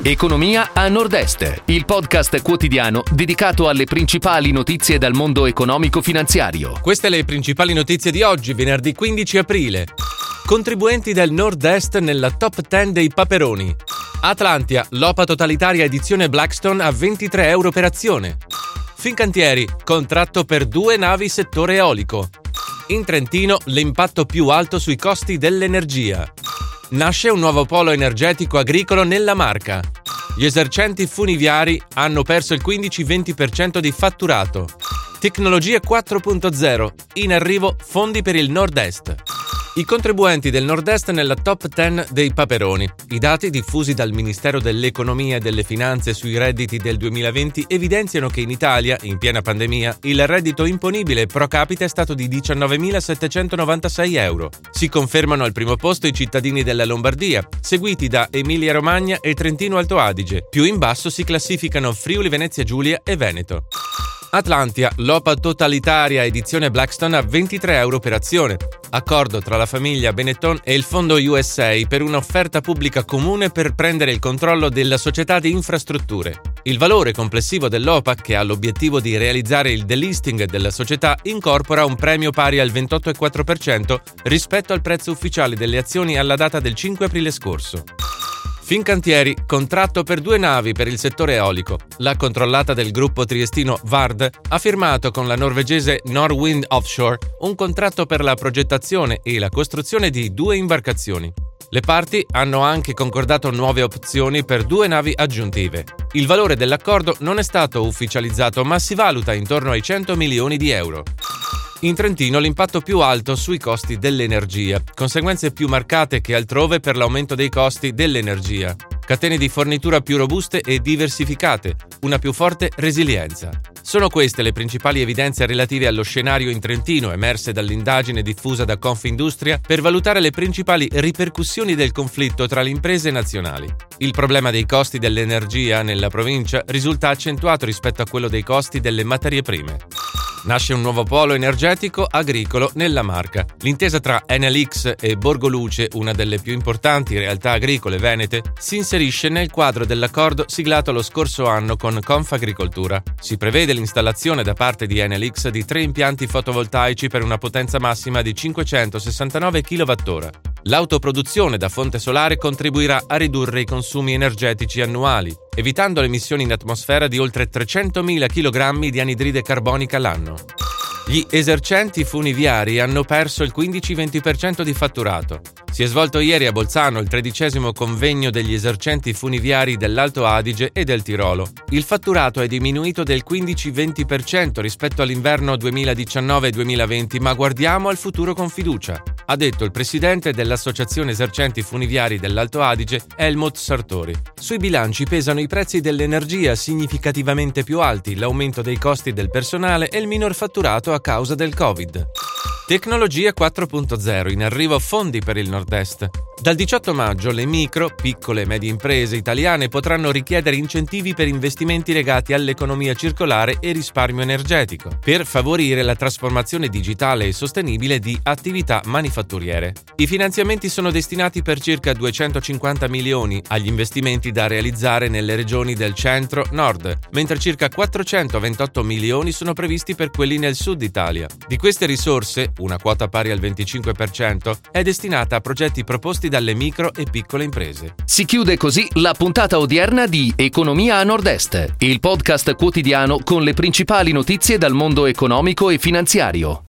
Economia a Nord-Est, il podcast quotidiano dedicato alle principali notizie dal mondo economico-finanziario. Queste le principali notizie di oggi, venerdì 15 aprile. Contribuenti del Nord-Est nella top 10 dei Paperoni. Atlantia, l'OPA totalitaria edizione Blackstone a 23 euro per azione. Fincantieri, contratto per due navi settore eolico. In Trentino, l'impatto più alto sui costi dell'energia. Nasce un nuovo polo energetico agricolo nella Marca. Gli esercenti funiviari hanno perso il 15-20% di fatturato. Tecnologie 4.0. In arrivo fondi per il Nord-Est. I contribuenti del Nord-Est nella top 10 dei Paperoni. I dati diffusi dal Ministero dell'Economia e delle Finanze sui redditi del 2020 evidenziano che in Italia, in piena pandemia, il reddito imponibile pro capite è stato di 19.796 euro. Si confermano al primo posto i cittadini della Lombardia, seguiti da Emilia-Romagna e Trentino Alto Adige. Più in basso si classificano Friuli Venezia Giulia e Veneto. Atlantia, l'OPA totalitaria edizione Blackstone a 23 euro per azione. Accordo tra la famiglia Benetton e il fondo USA per un'offerta pubblica comune per prendere il controllo della società di infrastrutture. Il valore complessivo dell'OPA, che ha l'obiettivo di realizzare il delisting della società, incorpora un premio pari al 28,4% rispetto al prezzo ufficiale delle azioni alla data del 5 aprile scorso. Fincantieri, contratto per due navi per il settore eolico. La controllata del gruppo triestino Vard ha firmato con la norvegese Norwind Offshore un contratto per la progettazione e la costruzione di due imbarcazioni. Le parti hanno anche concordato nuove opzioni per due navi aggiuntive. Il valore dell'accordo non è stato ufficializzato ma si valuta intorno ai 100 milioni di euro. In Trentino l'impatto più alto sui costi dell'energia, conseguenze più marcate che altrove per l'aumento dei costi dell'energia, catene di fornitura più robuste e diversificate, una più forte resilienza. Sono queste le principali evidenze relative allo scenario in Trentino emerse dall'indagine diffusa da Confindustria per valutare le principali ripercussioni del conflitto tra le imprese nazionali. Il problema dei costi dell'energia nella provincia risulta accentuato rispetto a quello dei costi delle materie prime. Nasce un nuovo polo energetico agricolo nella Marca. L'intesa tra NLX e Borgoluce, una delle più importanti realtà agricole venete, si inserisce nel quadro dell'accordo siglato lo scorso anno con Confagricoltura. Si prevede l'installazione da parte di NLX di tre impianti fotovoltaici per una potenza massima di 569 kWh. L'autoproduzione da fonte solare contribuirà a ridurre i consumi energetici annuali, evitando le emissioni in atmosfera di oltre 300.000 kg di anidride carbonica l'anno. Gli esercenti funiviari hanno perso il 15-20% di fatturato. Si è svolto ieri a Bolzano il tredicesimo convegno degli esercenti funiviari dell'Alto Adige e del Tirolo. Il fatturato è diminuito del 15-20% rispetto all'inverno 2019-2020, ma guardiamo al futuro con fiducia ha detto il presidente dell'Associazione Esercenti Funiviari dell'Alto Adige, Helmut Sartori. Sui bilanci pesano i prezzi dell'energia significativamente più alti, l'aumento dei costi del personale e il minor fatturato a causa del Covid. Tecnologia 4.0 in arrivo fondi per il Nord-Est. Dal 18 maggio le micro, piccole e medie imprese italiane potranno richiedere incentivi per investimenti legati all'economia circolare e risparmio energetico, per favorire la trasformazione digitale e sostenibile di attività manifatturiere. I finanziamenti sono destinati per circa 250 milioni agli investimenti da realizzare nelle regioni del centro-nord, mentre circa 428 milioni sono previsti per quelli nel sud Italia. Di queste risorse, una quota pari al 25%, è destinata a progetti proposti dalle micro e piccole imprese. Si chiude così la puntata odierna di Economia a Nord-Est, il podcast quotidiano con le principali notizie dal mondo economico e finanziario.